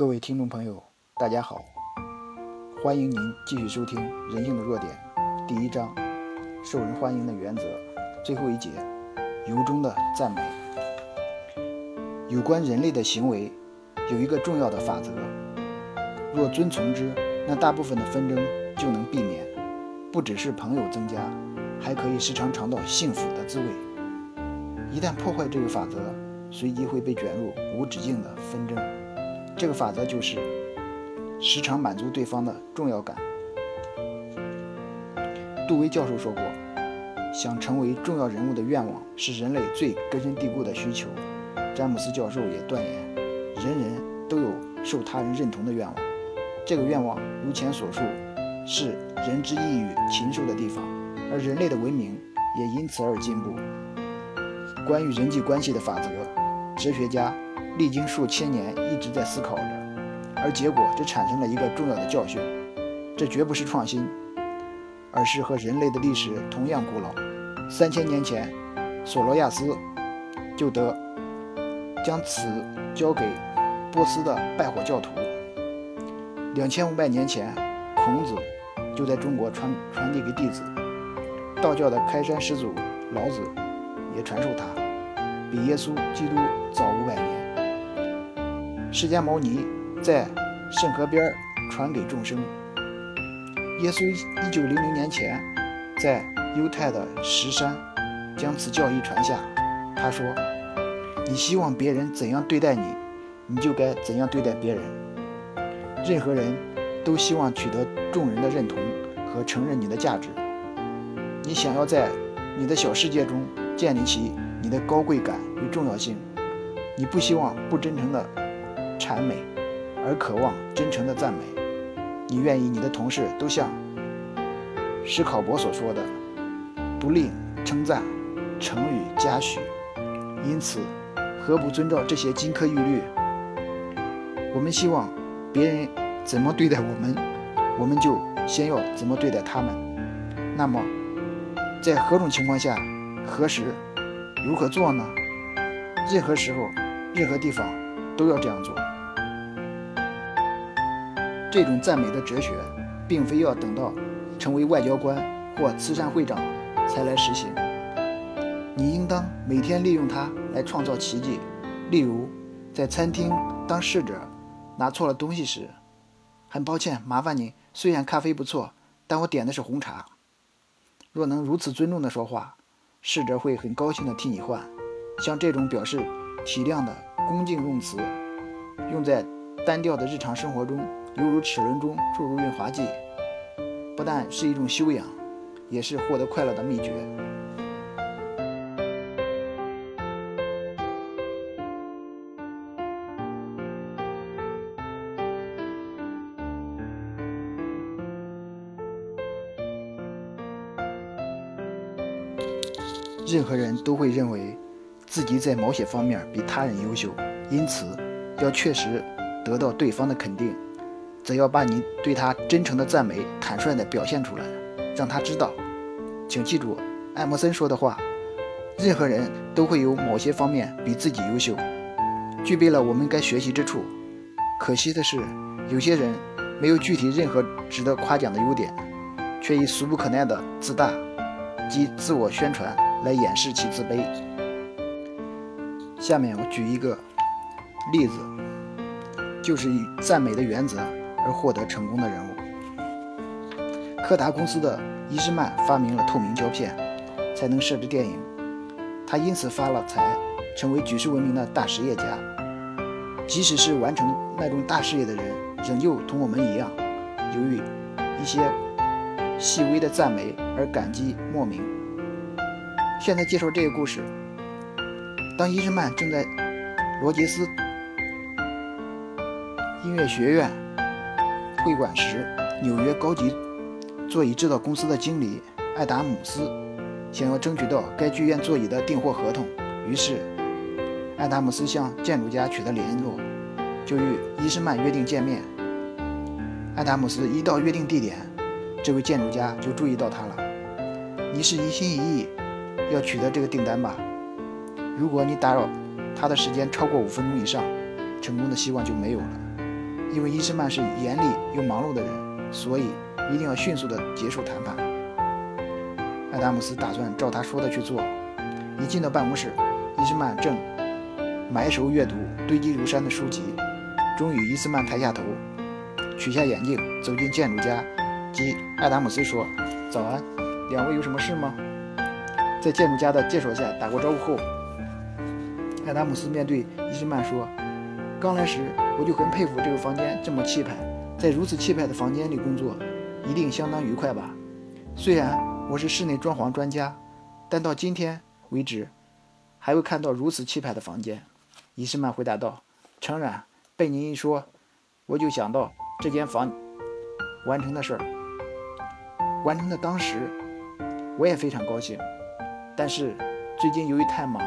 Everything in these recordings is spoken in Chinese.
各位听众朋友，大家好，欢迎您继续收听《人性的弱点》第一章“受人欢迎的原则”最后一节“由衷的赞美”。有关人类的行为，有一个重要的法则，若遵从之，那大部分的纷争就能避免，不只是朋友增加，还可以时常尝到幸福的滋味。一旦破坏这个法则，随即会被卷入无止境的纷争。这个法则就是时常满足对方的重要感。杜威教授说过：“想成为重要人物的愿望是人类最根深蒂固的需求。”詹姆斯教授也断言：“人人都有受他人认同的愿望。这个愿望如前所述，是人之异于禽兽的地方，而人类的文明也因此而进步。”关于人际关系的法则，哲学家。历经数千年，一直在思考着，而结果这产生了一个重要的教训：这绝不是创新，而是和人类的历史同样古老。三千年前，索罗亚斯就得将此交给波斯的拜火教徒；两千五百年前，孔子就在中国传传递给弟子；道教的开山始祖老子也传授他，比耶稣基督早五百年。释迦牟尼在圣河边传给众生。耶稣一九零零年前在犹太的石山将此教义传下。他说：“你希望别人怎样对待你，你就该怎样对待别人。任何人都希望取得众人的认同和承认你的价值。你想要在你的小世界中建立起你的高贵感与重要性。你不希望不真诚的。”谄美，而渴望真诚的赞美。你愿意你的同事都像史考伯所说的“不吝称赞，诚与嘉许”。因此，何不遵照这些金科玉律？我们希望别人怎么对待我们，我们就先要怎么对待他们。那么，在何种情况下、何时、如何做呢？任何时候、任何地方都要这样做。这种赞美的哲学，并非要等到成为外交官或慈善会长才来实行。你应当每天利用它来创造奇迹。例如，在餐厅当侍者拿错了东西时，很抱歉，麻烦你，虽然咖啡不错，但我点的是红茶。若能如此尊重地说话，侍者会很高兴地替你换。像这种表示体谅的恭敬用词，用在单调的日常生活中。犹如齿轮中注入润滑剂，不但是一种修养，也是获得快乐的秘诀。任何人都会认为自己在某些方面比他人优秀，因此要确实得到对方的肯定。则要把你对他真诚的赞美坦率地表现出来，让他知道。请记住艾默森说的话：任何人都会有某些方面比自己优秀，具备了我们该学习之处。可惜的是，有些人没有具体任何值得夸奖的优点，却以俗不可耐的自大及自我宣传来掩饰其自卑。下面我举一个例子，就是以赞美的原则。而获得成功的人物，柯达公司的伊士曼发明了透明胶片，才能摄制电影。他因此发了财，成为举世闻名的大实业家。即使是完成那种大事业的人，仍旧同我们一样，由于一些细微的赞美而感激莫名。现在介绍这个故事：当伊士曼正在罗杰斯音乐学院。会馆时，纽约高级座椅制造公司的经理艾达姆斯想要争取到该剧院座椅的订货合同，于是艾达姆斯向建筑家取得联络，就与伊士曼约定见面。艾达姆斯一到约定地点，这位建筑家就注意到他了。你是一心一意要取得这个订单吧？如果你打扰他的时间超过五分钟以上，成功的希望就没有了。因为伊斯曼是严厉又忙碌的人，所以一定要迅速地结束谈判。艾达姆斯打算照他说的去做。一进到办公室，伊斯曼正埋首阅读堆积如山的书籍。终于，伊斯曼抬下头，取下眼镜，走进建筑家，及艾达姆斯说：“早安，两位有什么事吗？”在建筑家的介绍下打过招呼后，艾达姆斯面对伊斯曼说：“刚来时我就很佩服这个房间这么气派，在如此气派的房间里工作，一定相当愉快吧？虽然我是室内装潢专家，但到今天为止，还未看到如此气派的房间。”伊斯曼回答道：“诚然，被您一说，我就想到这间房完成的事儿。完成的当时，我也非常高兴。”但是最近由于太忙，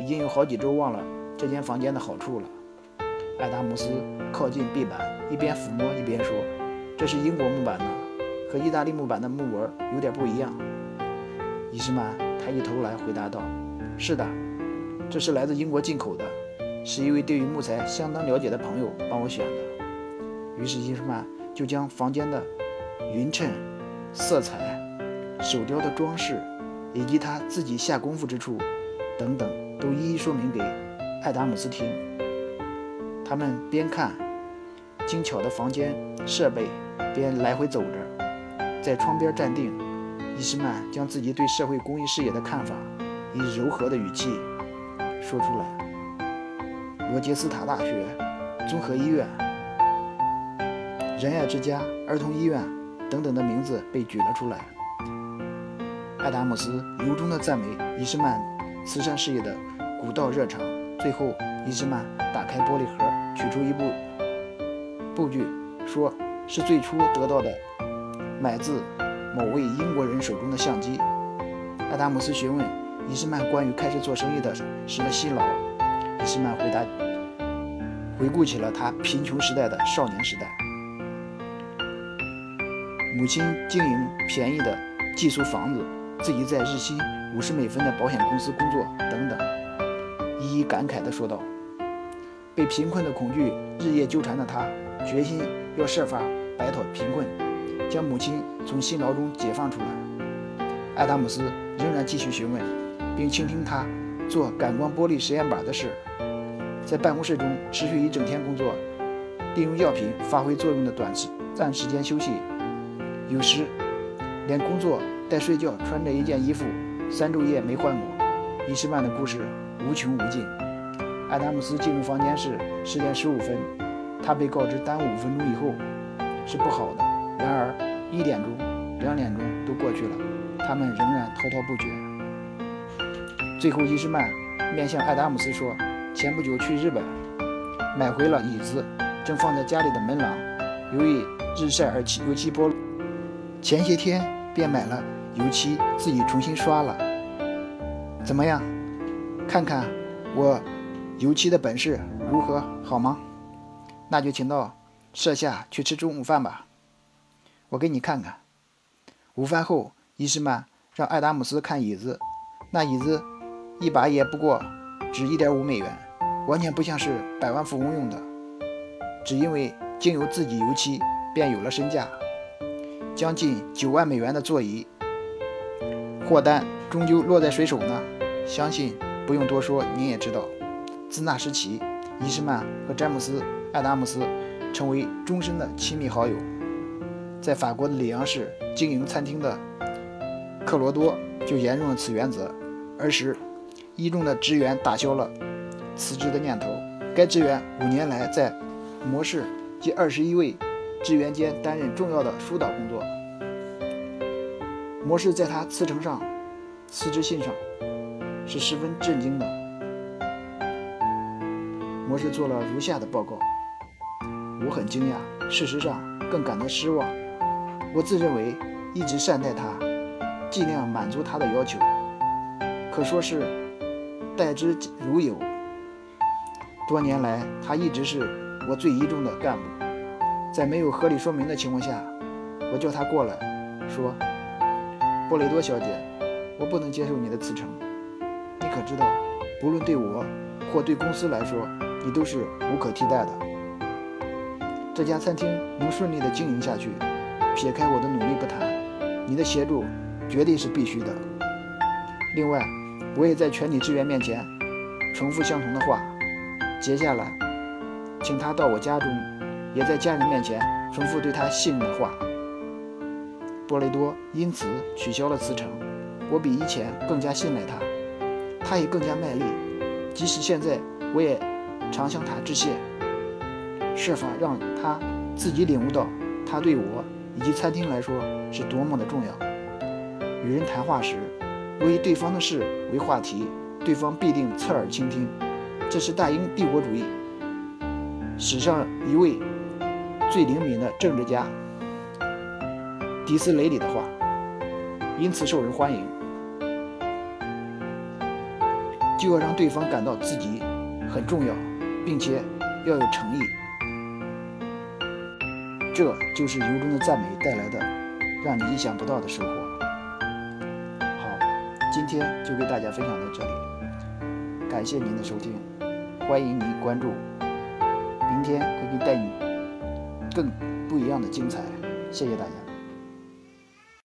已经有好几周忘了这间房间的好处了。艾达姆斯靠近壁板，一边抚摸一边说：“这是英国木板的，和意大利木板的木纹有点不一样。”伊斯曼抬起头来回答道：“是的，这是来自英国进口的，是一位对于木材相当了解的朋友帮我选的。”于是伊斯曼就将房间的匀称、色彩、手雕的装饰。以及他自己下功夫之处，等等，都一一说明给艾达姆斯听。他们边看精巧的房间设备，边来回走着，在窗边站定。伊斯曼将自己对社会公益事业的看法，以柔和的语气说出来。罗杰斯塔大学、综合医院、仁爱之家儿童医院等等的名字被举了出来。艾达姆斯由衷地赞美伊斯曼慈善事业的古道热肠。最后，伊斯曼打开玻璃盒，取出一部布具，说是最初得到的，买自某位英国人手中的相机。艾达姆斯询问伊斯曼关于开始做生意的时的辛劳。伊斯曼回答，回顾起了他贫穷时代的少年时代，母亲经营便宜的寄宿房子。自己在日薪五十美分的保险公司工作，等等，一一感慨地说道。被贫困的恐惧日夜纠缠的他，决心要设法摆脱贫困，将母亲从辛劳中解放出来。艾达姆斯仍然继续询问，并倾听他做感光玻璃实验板的事，在办公室中持续一整天工作，利用药品发挥作用的短暂时间休息，有时连工作。带睡觉穿着一件衣服，三昼夜没换过。伊斯曼的故事无穷无尽。艾达姆斯进入房间时十点十五分，他被告知耽误五分钟以后是不好的。然而一点钟、两点钟都过去了，他们仍然滔滔不绝。最后，伊斯曼面向艾达姆斯说：“前不久去日本，买回了椅子，正放在家里的门廊。由于日晒而起油漆剥落，前些天便买了。”油漆自己重新刷了，怎么样？看看我油漆的本事如何，好吗？那就请到舍下去吃中午饭吧。我给你看看。午饭后，伊斯曼让艾达姆斯看椅子，那椅子一把也不过值一点五美元，完全不像是百万富翁用的。只因为经由自己油漆，便有了身价，将近九万美元的座椅。货单终究落在谁手呢？相信不用多说，您也知道。自那时起，伊斯曼和詹姆斯·艾达姆斯成为终身的亲密好友。在法国的里昂市经营餐厅的克罗多就沿用了此原则。儿时，一众的职员打消了辞职的念头。该职员五年来在模式及二十一位职员间担任重要的疏导工作。模式在他辞呈上、辞职信上是十分震惊的。我是做了如下的报告：我很惊讶，事实上更感到失望。我自认为一直善待他，尽量满足他的要求，可说是待之如友。多年来，他一直是我最倚重的干部。在没有合理说明的情况下，我叫他过来，说。波雷多小姐，我不能接受你的辞呈。你可知道，不论对我或对公司来说，你都是无可替代的。这家餐厅能顺利的经营下去，撇开我的努力不谈，你的协助绝对是必须的。另外，我也在全体职员面前重复相同的话。接下来，请他到我家中，也在家人面前重复对他信任的话。波雷多因此取消了辞呈，我比以前更加信赖他，他也更加卖力。即使现在，我也常向他致谢，设法让他自己领悟到，他对我以及餐厅来说是多么的重要。与人谈话时，我以对方的事为话题，对方必定侧耳倾听。这是大英帝国主义史上一位最灵敏的政治家迪斯雷里的话，因此受人欢迎。就要让对方感到自己很重要，并且要有诚意。这就是由衷的赞美带来的让你意想不到的收获。好，今天就给大家分享到这里，感谢您的收听，欢迎您关注，明天会给你带你更不一样的精彩，谢谢大家。